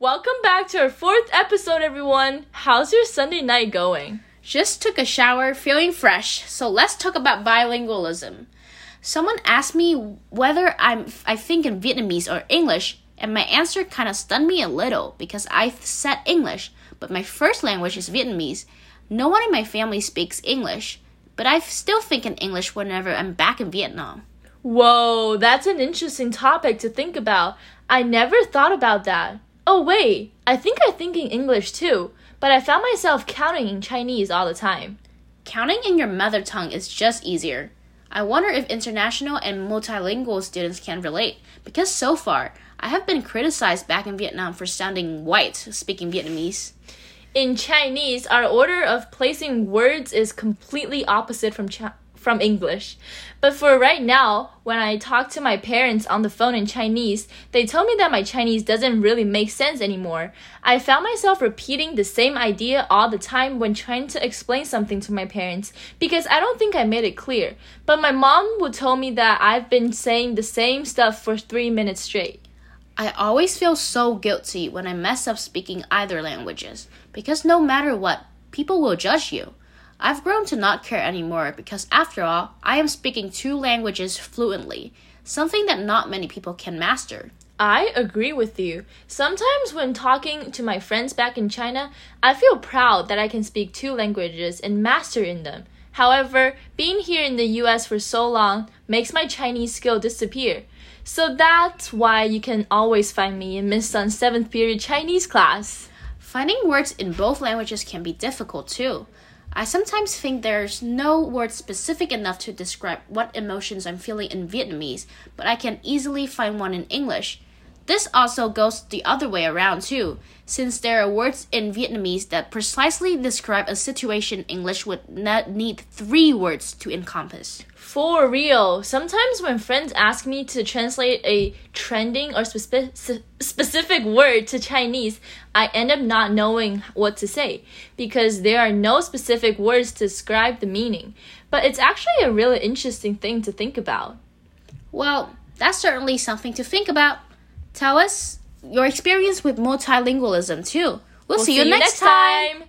Welcome back to our fourth episode, everyone. How's your Sunday night going? Just took a shower, feeling fresh. So let's talk about bilingualism. Someone asked me whether I'm I think in Vietnamese or English, and my answer kind of stunned me a little because I said English, but my first language is Vietnamese. No one in my family speaks English, but I still think in English whenever I'm back in Vietnam. Whoa, that's an interesting topic to think about. I never thought about that. Oh, wait, I think I think in English too, but I found myself counting in Chinese all the time. Counting in your mother tongue is just easier. I wonder if international and multilingual students can relate, because so far, I have been criticized back in Vietnam for sounding white speaking Vietnamese. In Chinese, our order of placing words is completely opposite from Ch- from English. But for right now, when I talk to my parents on the phone in Chinese, they tell me that my Chinese doesn't really make sense anymore. I found myself repeating the same idea all the time when trying to explain something to my parents because I don't think I made it clear. But my mom would tell me that I've been saying the same stuff for three minutes straight. I always feel so guilty when I mess up speaking either languages because no matter what, people will judge you. I've grown to not care anymore because, after all, I am speaking two languages fluently, something that not many people can master. I agree with you. Sometimes when talking to my friends back in China, I feel proud that I can speak two languages and master in them. However, being here in the US for so long makes my Chinese skill disappear. So that's why you can always find me in Miss Sun's 7th period Chinese class. Finding words in both languages can be difficult too. I sometimes think there's no word specific enough to describe what emotions I'm feeling in Vietnamese, but I can easily find one in English. This also goes the other way around too, since there are words in Vietnamese that precisely describe a situation English would need three words to encompass. For real, sometimes when friends ask me to translate a trending or spe- specific word to Chinese, I end up not knowing what to say because there are no specific words to describe the meaning. But it's actually a really interesting thing to think about. Well, that's certainly something to think about. Tell us your experience with multilingualism too. We'll, We'll see, see you you next next time. time.